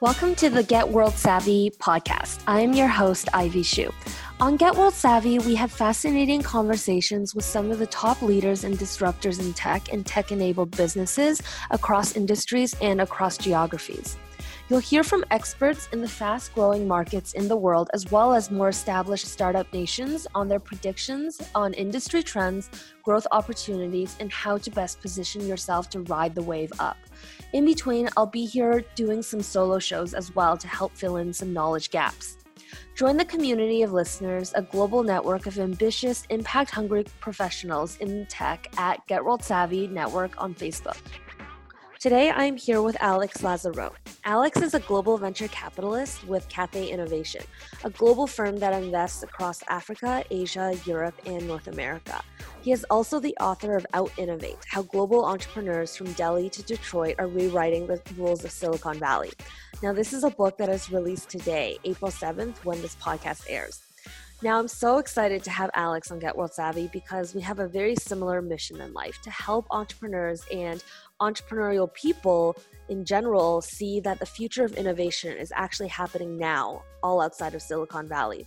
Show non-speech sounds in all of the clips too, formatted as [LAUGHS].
Welcome to the Get World Savvy podcast. I am your host, Ivy Xu. On Get World Savvy, we have fascinating conversations with some of the top leaders and disruptors in tech and tech enabled businesses across industries and across geographies. You'll hear from experts in the fast growing markets in the world, as well as more established startup nations, on their predictions on industry trends, growth opportunities, and how to best position yourself to ride the wave up. In between, I'll be here doing some solo shows as well to help fill in some knowledge gaps. Join the community of listeners, a global network of ambitious, impact hungry professionals in tech at Get World Savvy Network on Facebook. Today, I'm here with Alex Lazarow. Alex is a global venture capitalist with Cathay Innovation, a global firm that invests across Africa, Asia, Europe, and North America. He is also the author of Out Innovate How Global Entrepreneurs from Delhi to Detroit Are Rewriting the Rules of Silicon Valley. Now, this is a book that is released today, April 7th, when this podcast airs. Now, I'm so excited to have Alex on Get World Savvy because we have a very similar mission in life to help entrepreneurs and entrepreneurial people in general see that the future of innovation is actually happening now, all outside of Silicon Valley.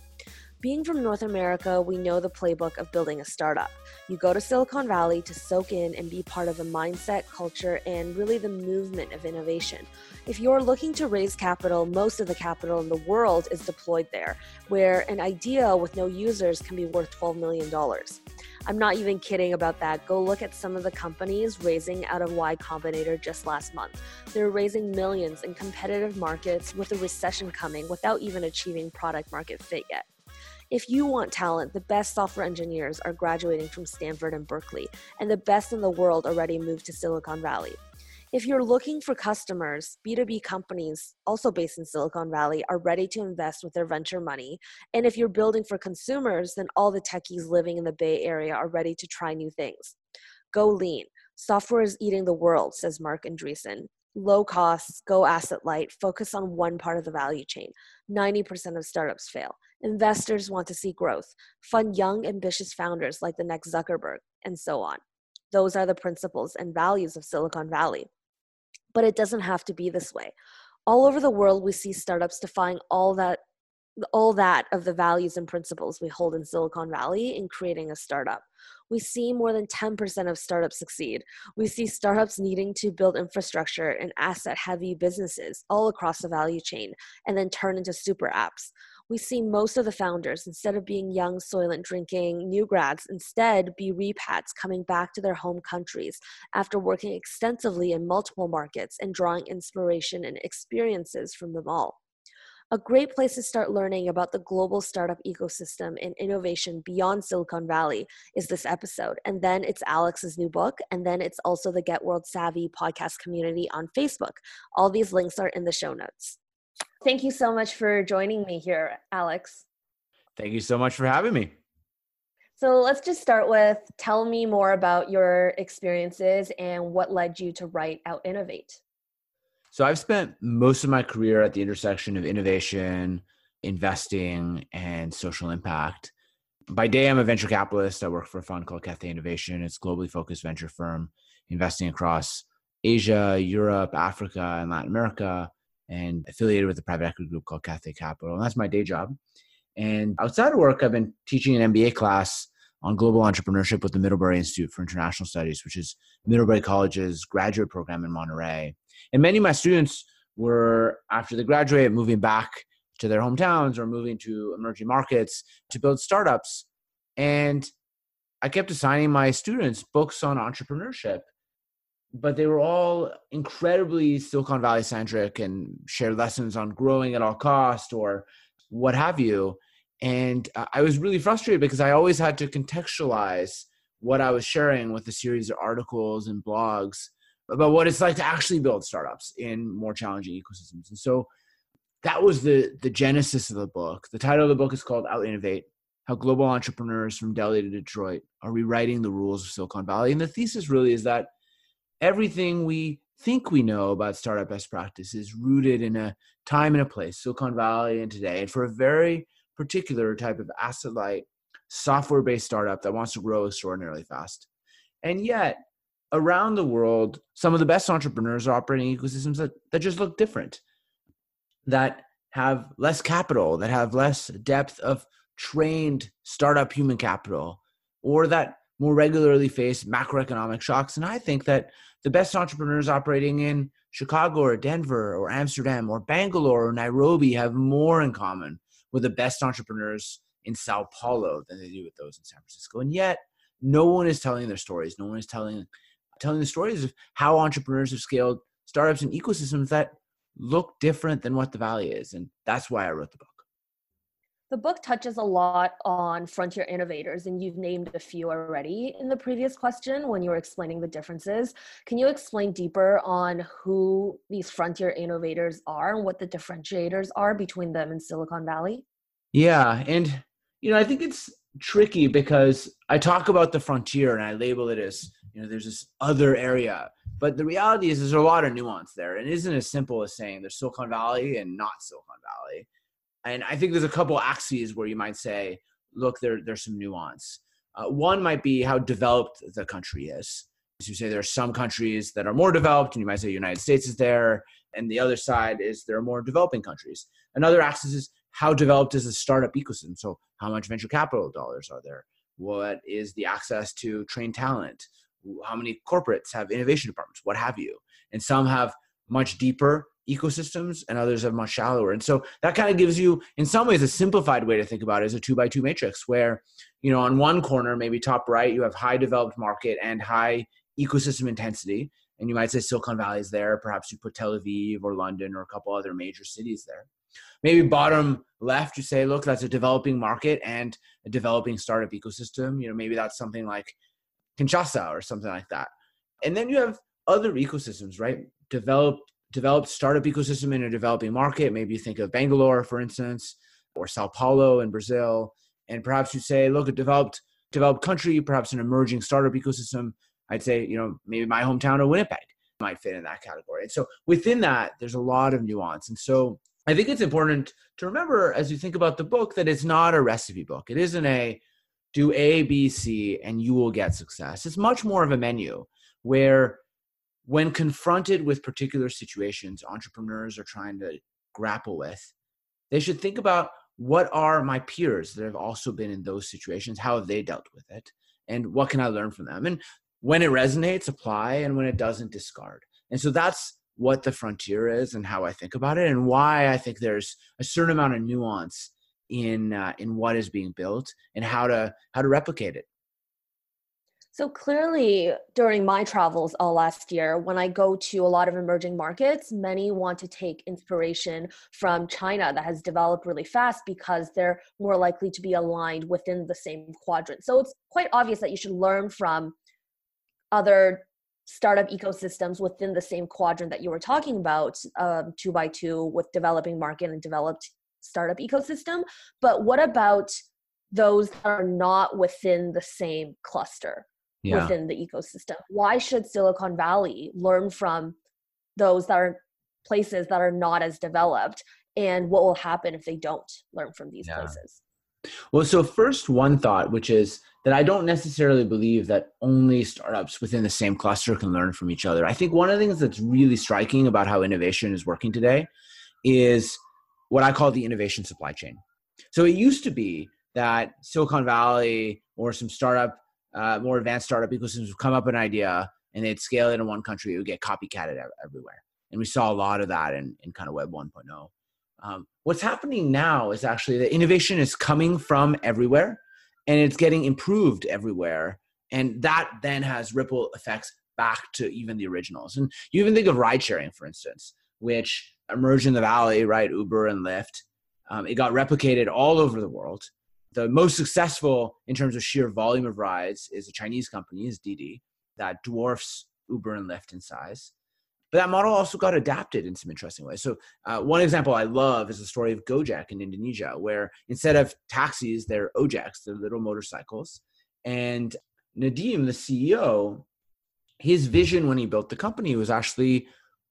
Being from North America, we know the playbook of building a startup. You go to Silicon Valley to soak in and be part of the mindset, culture, and really the movement of innovation. If you're looking to raise capital, most of the capital in the world is deployed there, where an idea with no users can be worth $12 million. I'm not even kidding about that. Go look at some of the companies raising out of Y Combinator just last month. They're raising millions in competitive markets with a recession coming without even achieving product market fit yet. If you want talent, the best software engineers are graduating from Stanford and Berkeley, and the best in the world already moved to Silicon Valley. If you're looking for customers, B2B companies, also based in Silicon Valley, are ready to invest with their venture money. And if you're building for consumers, then all the techies living in the Bay Area are ready to try new things. Go lean. Software is eating the world, says Marc Andreessen. Low costs, go asset light, focus on one part of the value chain. 90% of startups fail. Investors want to see growth. Fund young, ambitious founders like the next Zuckerberg, and so on. Those are the principles and values of Silicon Valley but it doesn't have to be this way. All over the world, we see startups defying all that all that of the values and principles we hold in Silicon Valley in creating a startup. We see more than 10% of startups succeed. We see startups needing to build infrastructure and asset heavy businesses all across the value chain and then turn into super apps we see most of the founders, instead of being young, soylent drinking new grads, instead be repats coming back to their home countries after working extensively in multiple markets and drawing inspiration and experiences from them all. A great place to start learning about the global startup ecosystem and innovation beyond Silicon Valley is this episode. And then it's Alex's new book. And then it's also the Get World Savvy podcast community on Facebook. All these links are in the show notes. Thank you so much for joining me here, Alex. Thank you so much for having me. So let's just start with tell me more about your experiences and what led you to write Out Innovate. So I've spent most of my career at the intersection of innovation, investing, and social impact. By day, I'm a venture capitalist. I work for a fund called Cathay Innovation. It's a globally focused venture firm investing across Asia, Europe, Africa, and Latin America and affiliated with a private equity group called Cathay Capital. And that's my day job. And outside of work, I've been teaching an MBA class on global entrepreneurship with the Middlebury Institute for International Studies, which is Middlebury College's graduate program in Monterey. And many of my students were, after they graduate, moving back to their hometowns or moving to emerging markets to build startups. And I kept assigning my students books on entrepreneurship but they were all incredibly Silicon Valley centric and shared lessons on growing at all cost or what have you. And I was really frustrated because I always had to contextualize what I was sharing with a series of articles and blogs about what it's like to actually build startups in more challenging ecosystems. And so that was the the genesis of the book. The title of the book is called Out Innovate: How Global Entrepreneurs from Delhi to Detroit Are Rewriting the Rules of Silicon Valley. And the thesis really is that everything we think we know about startup best practice is rooted in a time and a place, Silicon Valley and today, and for a very particular type of asset light software based startup that wants to grow extraordinarily fast. And yet, around the world, some of the best entrepreneurs are operating ecosystems that, that just look different. that have less capital, that have less depth of trained startup human capital, or that more regularly face macroeconomic shocks. And I think that the best entrepreneurs operating in Chicago or Denver or Amsterdam or Bangalore or Nairobi have more in common with the best entrepreneurs in Sao Paulo than they do with those in San Francisco. And yet, no one is telling their stories. No one is telling telling the stories of how entrepreneurs have scaled startups and ecosystems that look different than what the valley is. And that's why I wrote the book. The book touches a lot on frontier innovators, and you've named a few already in the previous question when you were explaining the differences. Can you explain deeper on who these frontier innovators are and what the differentiators are between them and Silicon Valley? Yeah. And, you know, I think it's tricky because I talk about the frontier and I label it as, you know, there's this other area. But the reality is there's a lot of nuance there. And it isn't as simple as saying there's Silicon Valley and not Silicon Valley and I think there's a couple axes where you might say, look, there, there's some nuance. Uh, one might be how developed the country is. As you say, there are some countries that are more developed, and you might say the United States is there. And the other side is there are more developing countries. Another axis is how developed is the startup ecosystem? So, how much venture capital dollars are there? What is the access to trained talent? How many corporates have innovation departments? What have you? And some have much deeper ecosystems and others are much shallower. And so that kind of gives you, in some ways, a simplified way to think about it as a two by two matrix where, you know, on one corner, maybe top right, you have high developed market and high ecosystem intensity. And you might say Silicon Valley is there. Perhaps you put Tel Aviv or London or a couple other major cities there. Maybe bottom left, you say, look, that's a developing market and a developing startup ecosystem. You know, maybe that's something like Kinshasa or something like that. And then you have other ecosystems, right? Developed developed startup ecosystem in a developing market. Maybe you think of Bangalore, for instance, or Sao Paulo in Brazil. And perhaps you say, look, a developed developed country, perhaps an emerging startup ecosystem. I'd say, you know, maybe my hometown of Winnipeg might fit in that category. And so within that, there's a lot of nuance. And so I think it's important to remember as you think about the book that it's not a recipe book. It isn't a do A, B, C, and you will get success. It's much more of a menu where when confronted with particular situations entrepreneurs are trying to grapple with, they should think about what are my peers that have also been in those situations? How have they dealt with it? And what can I learn from them? And when it resonates, apply, and when it doesn't, discard. And so that's what the frontier is and how I think about it, and why I think there's a certain amount of nuance in uh, in what is being built and how to how to replicate it. So clearly, during my travels all last year, when I go to a lot of emerging markets, many want to take inspiration from China that has developed really fast because they're more likely to be aligned within the same quadrant. So it's quite obvious that you should learn from other startup ecosystems within the same quadrant that you were talking about, um, two by two with developing market and developed startup ecosystem. But what about those that are not within the same cluster? Yeah. within the ecosystem. Why should Silicon Valley learn from those that are places that are not as developed? And what will happen if they don't learn from these yeah. places? Well, so first, one thought, which is that I don't necessarily believe that only startups within the same cluster can learn from each other. I think one of the things that's really striking about how innovation is working today is what I call the innovation supply chain. So it used to be that Silicon Valley or some startup uh, more advanced startup ecosystems would come up an idea and they'd scale it in one country, it would get copycatted everywhere. And we saw a lot of that in, in kind of Web 1.0. Um, what's happening now is actually the innovation is coming from everywhere and it's getting improved everywhere. And that then has ripple effects back to even the originals. And you even think of ride sharing, for instance, which emerged in the valley, right? Uber and Lyft. Um, it got replicated all over the world the most successful in terms of sheer volume of rides is a Chinese company, is Didi, that dwarfs Uber and Lyft in size. But that model also got adapted in some interesting ways. So, uh, one example I love is the story of Gojek in Indonesia, where instead of taxis, they're Ojeks, they're little motorcycles. And Nadiem, the CEO, his vision when he built the company was actually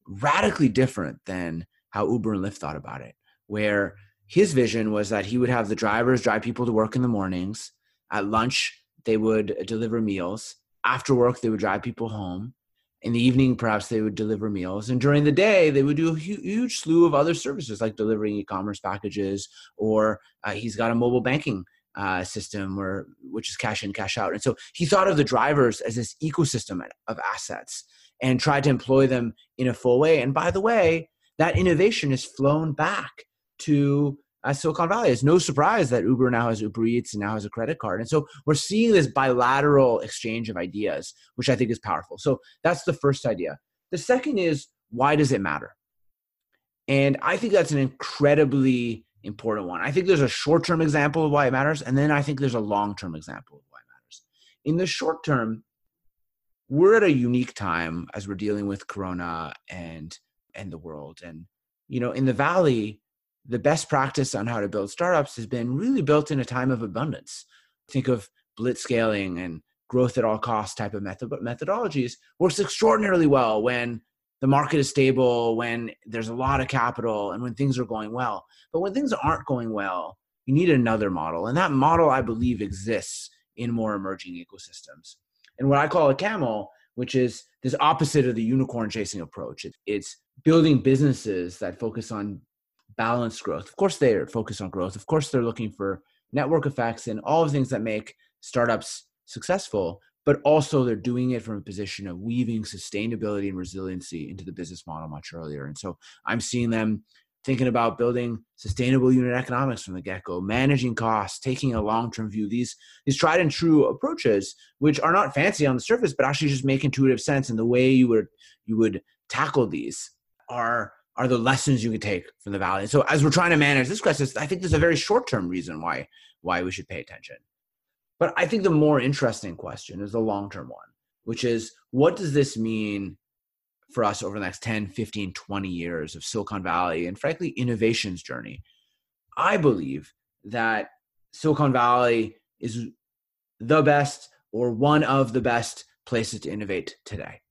radically different than how Uber and Lyft thought about it, where his vision was that he would have the drivers drive people to work in the mornings. At lunch, they would deliver meals. After work, they would drive people home. in the evening, perhaps they would deliver meals. And during the day, they would do a huge slew of other services like delivering e commerce packages, or uh, he's got a mobile banking uh, system where, which is cash in, cash out. And so he thought of the drivers as this ecosystem of assets and tried to employ them in a full way. And by the way, that innovation has flown back to uh, Silicon Valley. It's no surprise that Uber now has Uber Eats and now has a credit card. And so we're seeing this bilateral exchange of ideas, which I think is powerful. So that's the first idea. The second is why does it matter? And I think that's an incredibly important one. I think there's a short term example of why it matters, and then I think there's a long term example of why it matters. In the short term, we're at a unique time as we're dealing with Corona and and the world. And you know, in the Valley, the best practice on how to build startups has been really built in a time of abundance. Think of blitz scaling and growth at all costs type of method but methodologies works extraordinarily well when the market is stable, when there's a lot of capital, and when things are going well. But when things aren't going well, you need another model. And that model, I believe, exists in more emerging ecosystems. And what I call a camel, which is this opposite of the unicorn chasing approach, it's building businesses that focus on balanced growth. Of course, they're focused on growth. Of course, they're looking for network effects and all the things that make startups successful but also they're doing it from a position of weaving sustainability and resiliency into the business model much earlier. And so I'm seeing them thinking about building sustainable unit economics from the get-go, managing costs, taking a long-term view. These these tried and true approaches, which are not fancy on the surface, but actually just make intuitive sense. And the way you would you would tackle these are are the lessons you can take from the valley. So as we're trying to manage this crisis, I think there's a very short-term reason why why we should pay attention. But I think the more interesting question is the long term one, which is what does this mean for us over the next 10, 15, 20 years of Silicon Valley and frankly, innovation's journey? I believe that Silicon Valley is the best or one of the best places to innovate today.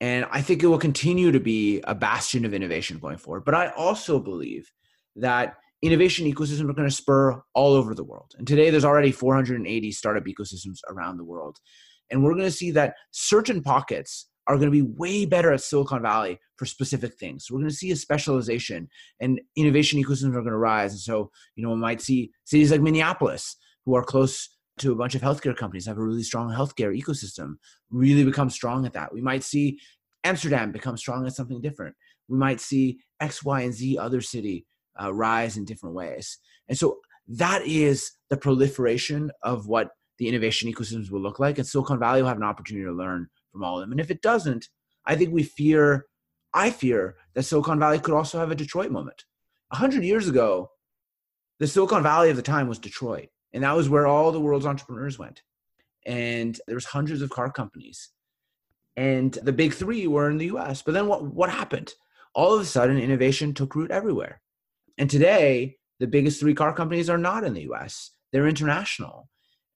And I think it will continue to be a bastion of innovation going forward. But I also believe that innovation ecosystems are going to spur all over the world. And today there's already 480 startup ecosystems around the world. And we're going to see that certain pockets are going to be way better at Silicon Valley for specific things. We're going to see a specialization and innovation ecosystems are going to rise. And so, you know, we might see cities like Minneapolis who are close to a bunch of healthcare companies have a really strong healthcare ecosystem really become strong at that. We might see Amsterdam become strong at something different. We might see X, Y, and Z other city uh, rise in different ways. And so that is the proliferation of what the innovation ecosystems will look like. And Silicon Valley will have an opportunity to learn from all of them. And if it doesn't, I think we fear, I fear that Silicon Valley could also have a Detroit moment. A hundred years ago, the Silicon Valley of the time was Detroit. And that was where all the world's entrepreneurs went. And there was hundreds of car companies. And the big three were in the US. But then what, what happened? All of a sudden, innovation took root everywhere. And today, the biggest three car companies are not in the US, they're international.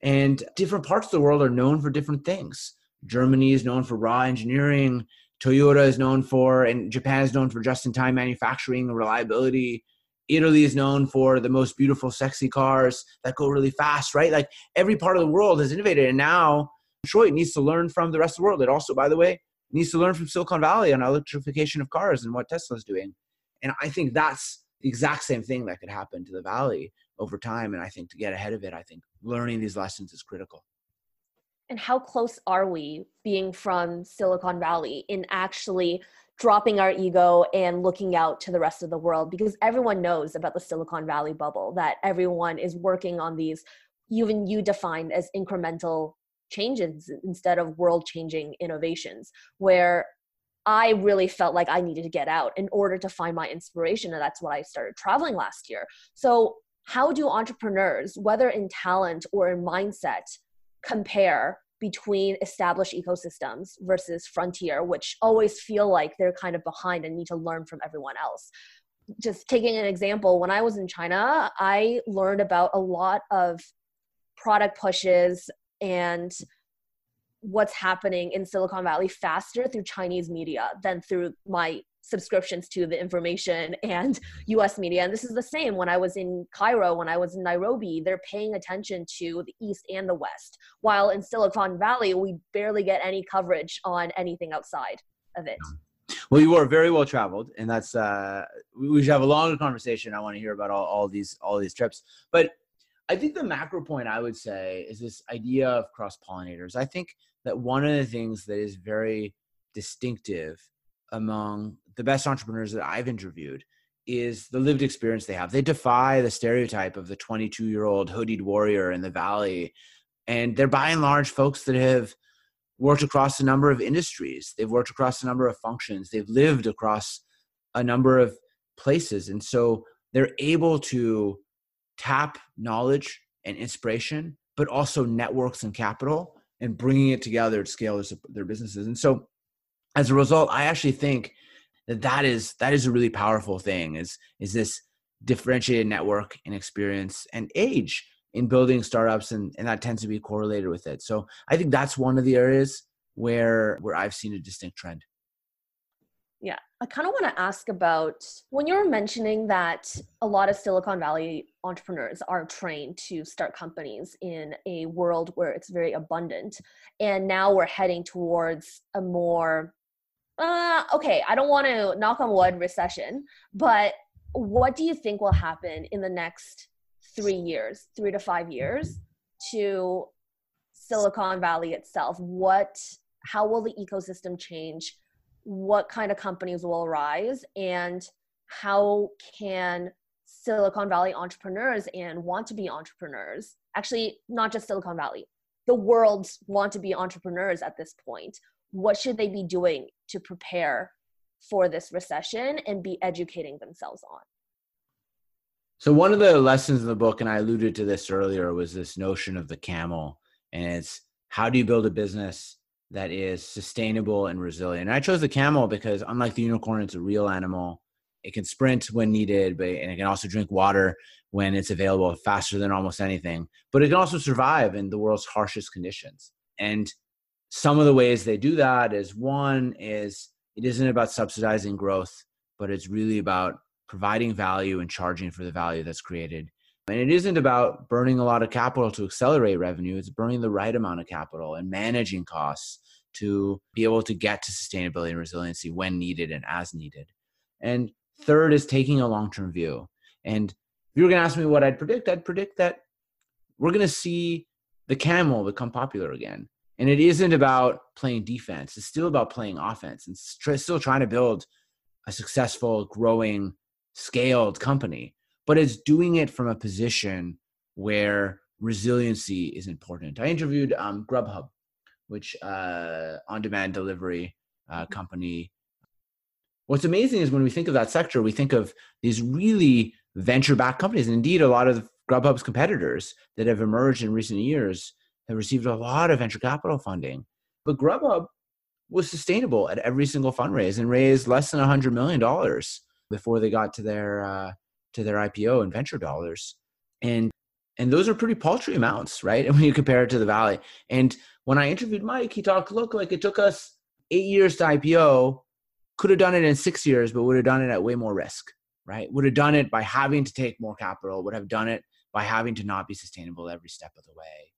And different parts of the world are known for different things. Germany is known for raw engineering, Toyota is known for, and Japan is known for just in time manufacturing and reliability. Italy is known for the most beautiful, sexy cars that go really fast, right? Like every part of the world has innovated. And now Detroit needs to learn from the rest of the world. It also, by the way, needs to learn from Silicon Valley on electrification of cars and what Tesla's doing. And I think that's the exact same thing that could happen to the valley over time. And I think to get ahead of it, I think learning these lessons is critical. And how close are we being from Silicon Valley in actually dropping our ego and looking out to the rest of the world? Because everyone knows about the Silicon Valley bubble, that everyone is working on these, even you defined as incremental changes instead of world changing innovations, where I really felt like I needed to get out in order to find my inspiration. And that's why I started traveling last year. So, how do entrepreneurs, whether in talent or in mindset, compare between established ecosystems versus frontier, which always feel like they're kind of behind and need to learn from everyone else? Just taking an example, when I was in China, I learned about a lot of product pushes and what's happening in Silicon Valley faster through Chinese media than through my subscriptions to the information and US media. And this is the same when I was in Cairo, when I was in Nairobi, they're paying attention to the East and the West. While in Silicon Valley, we barely get any coverage on anything outside of it. Well, you are very well traveled, and that's uh, we should have a longer conversation. I want to hear about all, all these all these trips, but I think the macro point I would say is this idea of cross pollinators. I think that one of the things that is very distinctive among the best entrepreneurs that I've interviewed is the lived experience they have. They defy the stereotype of the 22 year old hoodied warrior in the valley. And they're by and large folks that have worked across a number of industries. They've worked across a number of functions. They've lived across a number of places. And so they're able to tap knowledge and inspiration, but also networks and capital and bringing it together to scale their, their businesses. And so as a result, I actually think that that is that is a really powerful thing is is this differentiated network and experience and age in building startups and, and that tends to be correlated with it. So i think that's one of the areas where where i've seen a distinct trend. Yeah i kind of want to ask about when you were mentioning that a lot of silicon valley entrepreneurs are trained to start companies in a world where it's very abundant and now we're heading towards a more uh, okay, I don't want to knock on wood recession, but what do you think will happen in the next three years, three to five years to Silicon Valley itself? What, how will the ecosystem change? What kind of companies will arise? And how can Silicon Valley entrepreneurs and want to be entrepreneurs, actually, not just Silicon Valley, the world's want to be entrepreneurs at this point what should they be doing to prepare for this recession and be educating themselves on. So one of the lessons in the book and i alluded to this earlier was this notion of the camel and it's how do you build a business that is sustainable and resilient? And i chose the camel because unlike the unicorn it's a real animal. It can sprint when needed but and it can also drink water when it's available faster than almost anything but it can also survive in the world's harshest conditions. And some of the ways they do that is one is it isn't about subsidizing growth but it's really about providing value and charging for the value that's created. And it isn't about burning a lot of capital to accelerate revenue it's burning the right amount of capital and managing costs to be able to get to sustainability and resiliency when needed and as needed. And third is taking a long-term view. And if you were going to ask me what i'd predict i'd predict that we're going to see the camel become popular again and it isn't about playing defense. It's still about playing offense and still trying to build a successful, growing, scaled company. But it's doing it from a position where resiliency is important. I interviewed um, Grubhub, which uh, on-demand delivery uh, mm-hmm. company. What's amazing is when we think of that sector, we think of these really venture-backed companies, and indeed, a lot of Grubhub's competitors that have emerged in recent years have received a lot of venture capital funding. But Grubhub was sustainable at every single fundraise and raised less than $100 million before they got to their, uh, to their IPO and venture dollars. And, and those are pretty paltry amounts, right? And [LAUGHS] when you compare it to the Valley. And when I interviewed Mike, he talked, look, like it took us eight years to IPO, could have done it in six years, but would have done it at way more risk, right? Would have done it by having to take more capital, would have done it by having to not be sustainable every step of the way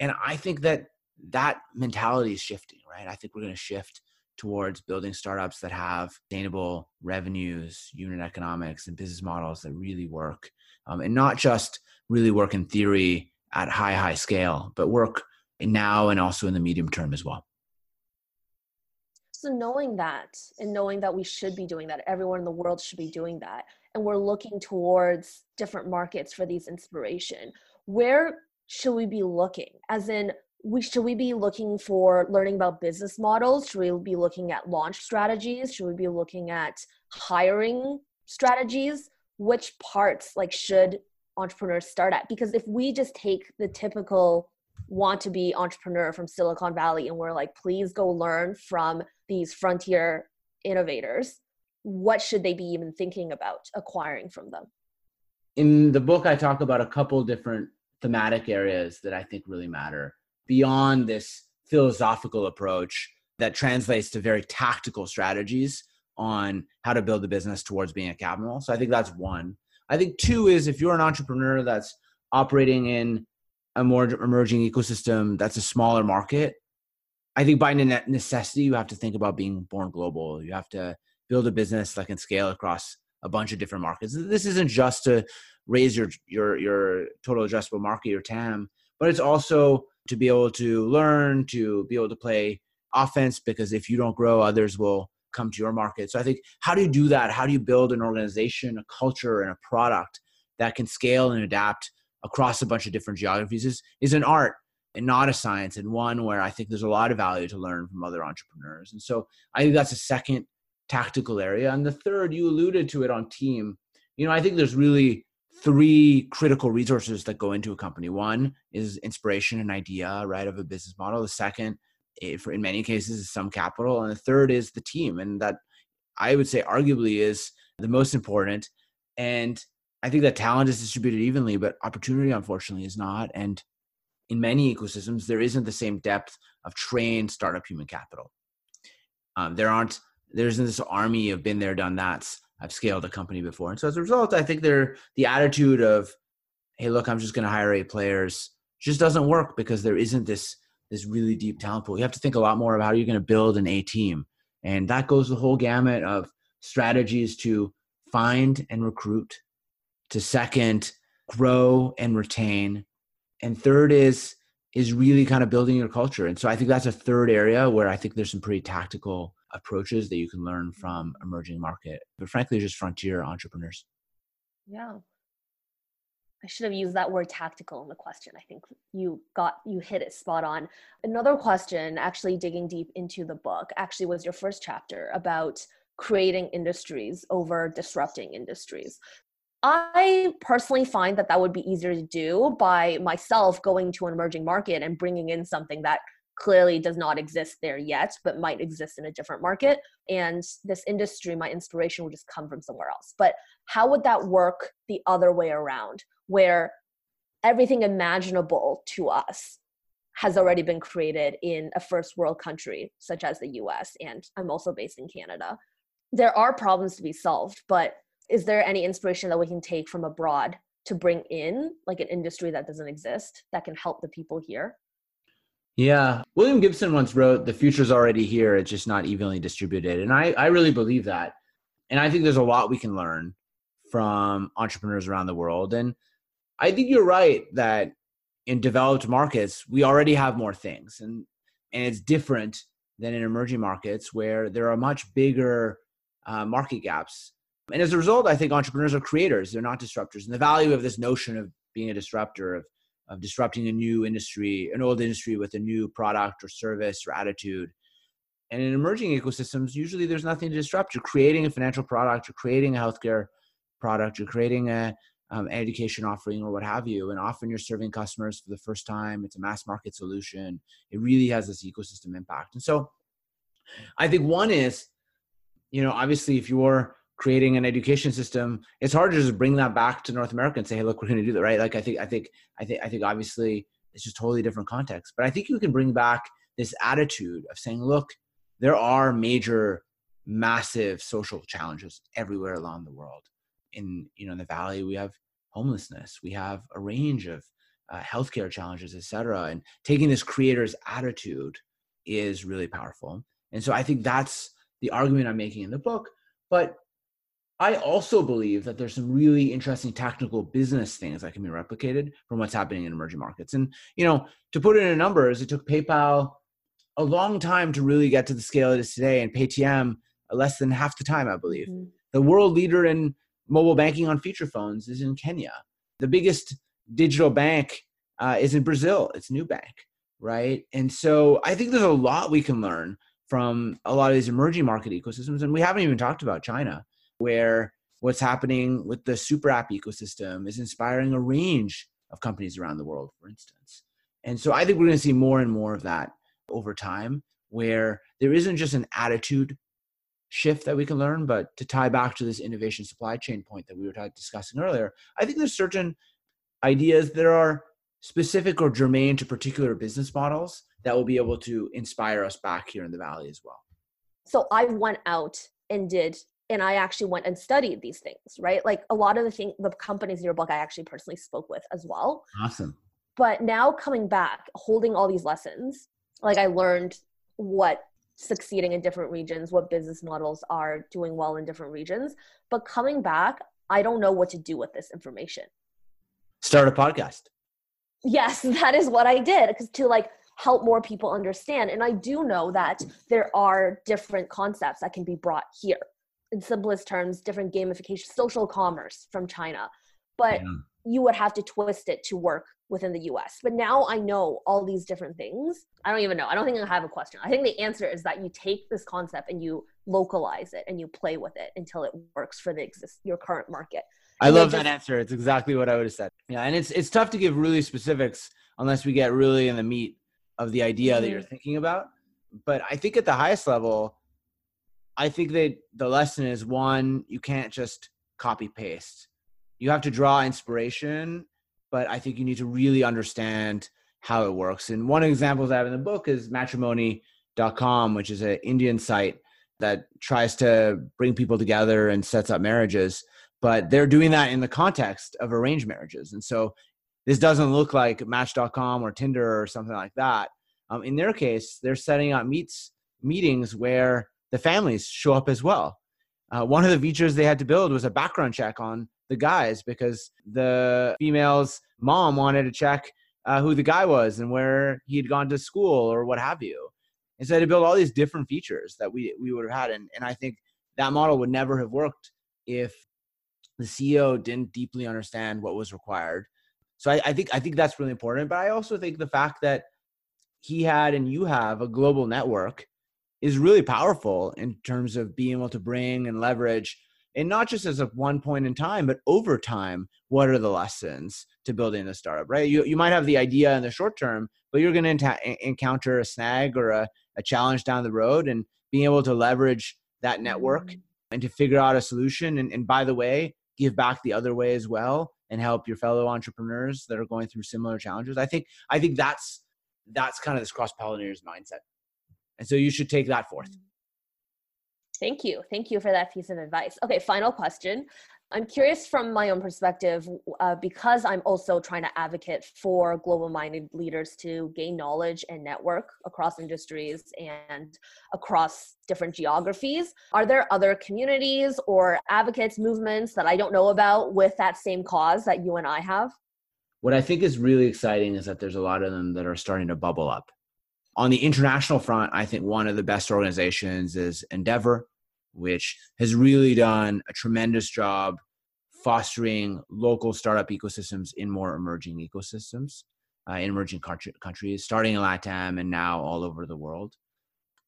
and I think that that mentality is shifting, right? I think we're going to shift towards building startups that have sustainable revenues, unit economics, and business models that really work, um, and not just really work in theory at high, high scale, but work now and also in the medium term as well. So, knowing that and knowing that we should be doing that, everyone in the world should be doing that, and we're looking towards different markets for these inspiration, where should we be looking? As in, we should we be looking for learning about business models? Should we be looking at launch strategies? Should we be looking at hiring strategies? Which parts like should entrepreneurs start at? Because if we just take the typical want to be entrepreneur from Silicon Valley and we're like, please go learn from these frontier innovators, what should they be even thinking about acquiring from them? In the book, I talk about a couple different thematic areas that I think really matter beyond this philosophical approach that translates to very tactical strategies on how to build a business towards being a capital. So I think that's one. I think two is if you're an entrepreneur that's operating in a more emerging ecosystem that's a smaller market, I think by necessity you have to think about being born global. You have to build a business that can scale across a bunch of different markets. This isn't just to raise your your your total addressable market, your TAM, but it's also to be able to learn, to be able to play offense because if you don't grow, others will come to your market. So I think how do you do that? How do you build an organization, a culture, and a product that can scale and adapt across a bunch of different geographies is is an art and not a science and one where I think there's a lot of value to learn from other entrepreneurs. And so I think that's a second tactical area. And the third, you alluded to it on team. You know, I think there's really three critical resources that go into a company. One is inspiration and idea, right, of a business model. The second Eh, for in many cases is some capital and the third is the team and that i would say arguably is the most important and i think that talent is distributed evenly but opportunity unfortunately is not and in many ecosystems there isn't the same depth of trained startup human capital um, there aren't there isn't this army of been there done that's i've scaled a company before and so as a result i think they're the attitude of hey look i'm just going to hire eight players just doesn't work because there isn't this this really deep talent pool. You have to think a lot more about how you're going to build an A team. And that goes the whole gamut of strategies to find and recruit, to second, grow and retain. And third is is really kind of building your culture. And so I think that's a third area where I think there's some pretty tactical approaches that you can learn mm-hmm. from emerging market, but frankly, just frontier entrepreneurs. Yeah. I should have used that word tactical in the question. I think you got you hit it spot on. Another question, actually digging deep into the book, actually was your first chapter about creating industries over disrupting industries. I personally find that that would be easier to do by myself going to an emerging market and bringing in something that clearly does not exist there yet, but might exist in a different market. And this industry, my inspiration would just come from somewhere else. But how would that work the other way around, where everything imaginable to us has already been created in a first world country such as the US? And I'm also based in Canada. There are problems to be solved, but is there any inspiration that we can take from abroad to bring in like an industry that doesn't exist that can help the people here? Yeah. William Gibson once wrote, The future's already here, it's just not evenly distributed. And I, I really believe that. And I think there's a lot we can learn from entrepreneurs around the world. And I think you're right that in developed markets, we already have more things. And, and it's different than in emerging markets where there are much bigger uh, market gaps. And as a result, I think entrepreneurs are creators, they're not disruptors. And the value of this notion of being a disruptor, of of disrupting a new industry, an old industry with a new product or service or attitude. And in emerging ecosystems, usually there's nothing to disrupt. You're creating a financial product, you're creating a healthcare product, you're creating a um, education offering or what have you. And often you're serving customers for the first time. It's a mass market solution. It really has this ecosystem impact. And so I think one is, you know, obviously if you're creating an education system it's hard to just bring that back to north america and say hey look we're going to do that right? Like i think i think i think i think obviously it's just totally different context. But i think you can bring back this attitude of saying look there are major massive social challenges everywhere along the world. In you know in the valley we have homelessness we have a range of uh, healthcare challenges etc and taking this creator's attitude is really powerful. And so i think that's the argument i'm making in the book but I also believe that there's some really interesting technical business things that can be replicated from what's happening in emerging markets. And you know, to put it in numbers, it took PayPal a long time to really get to the scale it is today, and Paytm less than half the time, I believe. Mm-hmm. The world leader in mobile banking on feature phones is in Kenya. The biggest digital bank uh, is in Brazil. It's Nubank, right? And so I think there's a lot we can learn from a lot of these emerging market ecosystems, and we haven't even talked about China where what's happening with the super app ecosystem is inspiring a range of companies around the world, for instance. And so I think we're going to see more and more of that over time, where there isn't just an attitude shift that we can learn, but to tie back to this innovation supply chain point that we were discussing earlier, I think there's certain ideas that are specific or germane to particular business models that will be able to inspire us back here in the valley as well. So I went out and did and I actually went and studied these things, right? Like a lot of the thing the companies in your book I actually personally spoke with as well. Awesome. But now coming back, holding all these lessons, like I learned what succeeding in different regions, what business models are doing well in different regions. But coming back, I don't know what to do with this information. Start a podcast. Yes, [LAUGHS] that is what I did because to like help more people understand. And I do know that there are different concepts that can be brought here. In simplest terms, different gamification, social commerce from China. But yeah. you would have to twist it to work within the US. But now I know all these different things. I don't even know. I don't think I have a question. I think the answer is that you take this concept and you localize it and you play with it until it works for the exist your current market. I love just, that answer. It's exactly what I would have said. Yeah, and it's it's tough to give really specifics unless we get really in the meat of the idea mm-hmm. that you're thinking about. But I think at the highest level, I think that the lesson is one, you can't just copy paste. You have to draw inspiration but I think you need to really understand how it works. And one example that I have in the book is matrimony.com, which is an Indian site that tries to bring people together and sets up marriages. But they're doing that in the context of arranged marriages. And so this doesn't look like Match.com or Tinder or something like that. Um, in their case, they're setting up meets meetings where the families show up as well. Uh, one of the features they had to build was a background check on the guys because the female's mom wanted to check uh, who the guy was and where he had gone to school or what have you. And so to build all these different features that we, we would have had. And, and I think that model would never have worked if the CEO didn't deeply understand what was required. So I, I think I think that's really important. But I also think the fact that he had and you have a global network is really powerful in terms of being able to bring and leverage and not just as a one point in time but over time what are the lessons to building a startup right? You, you might have the idea in the short term but you're going to encounter a snag or a, a challenge down the road and being able to leverage that network mm-hmm. and to figure out a solution and, and by the way give back the other way as well and help your fellow entrepreneurs that are going through similar challenges. I think i think that's that's kind of this cross pollinators mindset and so you should take that forth mm-hmm. Thank you. Thank you for that piece of advice. Okay, final question. I'm curious from my own perspective, uh, because I'm also trying to advocate for global minded leaders to gain knowledge and network across industries and across different geographies. Are there other communities or advocates, movements that I don't know about with that same cause that you and I have? What I think is really exciting is that there's a lot of them that are starting to bubble up. On the international front, I think one of the best organizations is Endeavor, which has really done a tremendous job fostering local startup ecosystems in more emerging ecosystems uh, in emerging country, countries, starting in LATAM and now all over the world.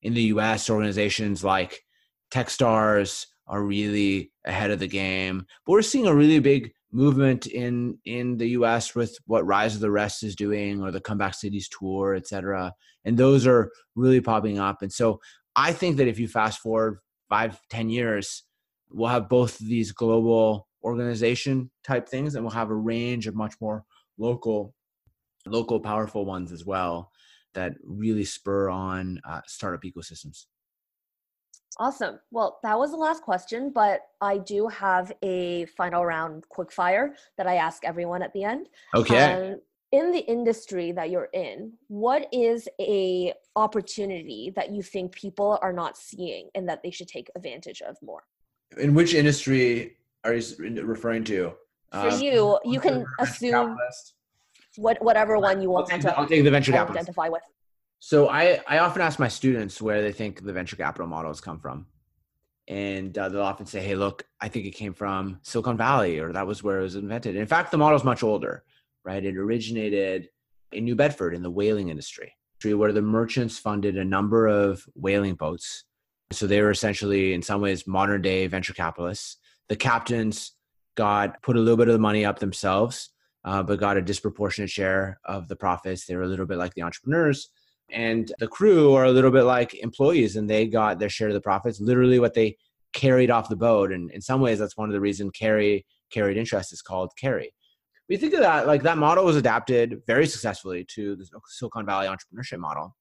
In the US, organizations like Techstars are really ahead of the game. But we're seeing a really big movement in in the US with what Rise of the Rest is doing or the Comeback Cities tour, et cetera. And those are really popping up. And so I think that if you fast forward five, ten years, we'll have both these global organization type things and we'll have a range of much more local, local powerful ones as well that really spur on uh, startup ecosystems. Awesome. Well, that was the last question, but I do have a final round quick fire that I ask everyone at the end. Okay. Um, in the industry that you're in, what is a opportunity that you think people are not seeing and that they should take advantage of more? In which industry are you referring to? For um, you, you can assume what whatever one you want I'll take, to I'll take the venture capital identify with. So I, I often ask my students where they think the venture capital models come from. And uh, they'll often say, hey, look, I think it came from Silicon Valley or that was where it was invented. And in fact, the model is much older, right? It originated in New Bedford in the whaling industry, where the merchants funded a number of whaling boats. So they were essentially, in some ways, modern day venture capitalists. The captains got put a little bit of the money up themselves, uh, but got a disproportionate share of the profits. They were a little bit like the entrepreneurs and the crew are a little bit like employees and they got their share of the profits literally what they carried off the boat and in some ways that's one of the reasons carry carried interest is called carry we think of that like that model was adapted very successfully to the silicon valley entrepreneurship model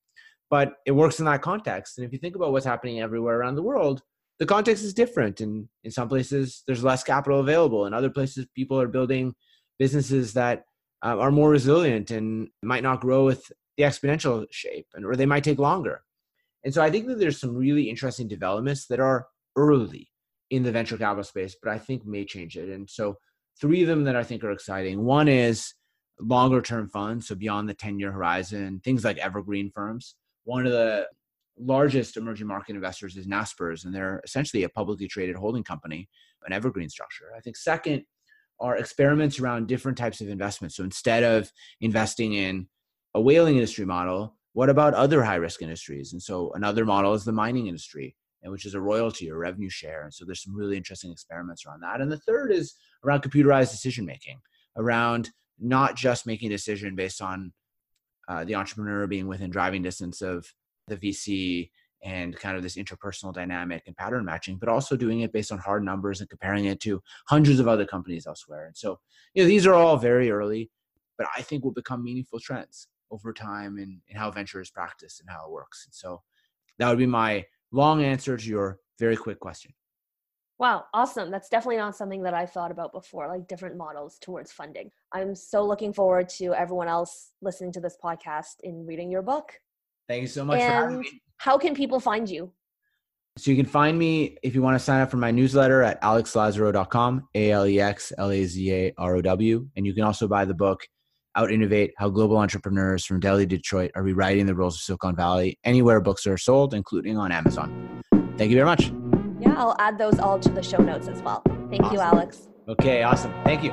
but it works in that context and if you think about what's happening everywhere around the world the context is different. And in some places, there's less capital available. In other places, people are building businesses that uh, are more resilient and might not grow with the exponential shape, and or they might take longer. And so I think that there's some really interesting developments that are early in the venture capital space, but I think may change it. And so three of them that I think are exciting. One is longer term funds, so beyond the 10 year horizon, things like evergreen firms. One of the largest emerging market investors is Naspers, and they're essentially a publicly traded holding company, an evergreen structure. I think second are experiments around different types of investments. So instead of investing in a whaling industry model, what about other high risk industries? And so another model is the mining industry, and which is a royalty or revenue share. And so there's some really interesting experiments around that. And the third is around computerized decision making, around not just making a decision based on uh, the entrepreneur being within driving distance of the VC and kind of this interpersonal dynamic and pattern matching, but also doing it based on hard numbers and comparing it to hundreds of other companies elsewhere. And so, you know, these are all very early, but I think will become meaningful trends over time and, in how venture is practiced and how it works. And so that would be my long answer to your very quick question. Wow, awesome. That's definitely not something that I thought about before, like different models towards funding. I'm so looking forward to everyone else listening to this podcast and reading your book. Thank you so much and for having me. How can people find you? So you can find me if you want to sign up for my newsletter at alexlazarow.com, A L E X L A Z A R O W. And you can also buy the book, Out Innovate How Global Entrepreneurs from Delhi to Detroit Are Rewriting the Rules of Silicon Valley, anywhere books are sold, including on Amazon. Thank you very much. Yeah, I'll add those all to the show notes as well. Thank awesome. you, Alex. Okay, awesome. Thank you.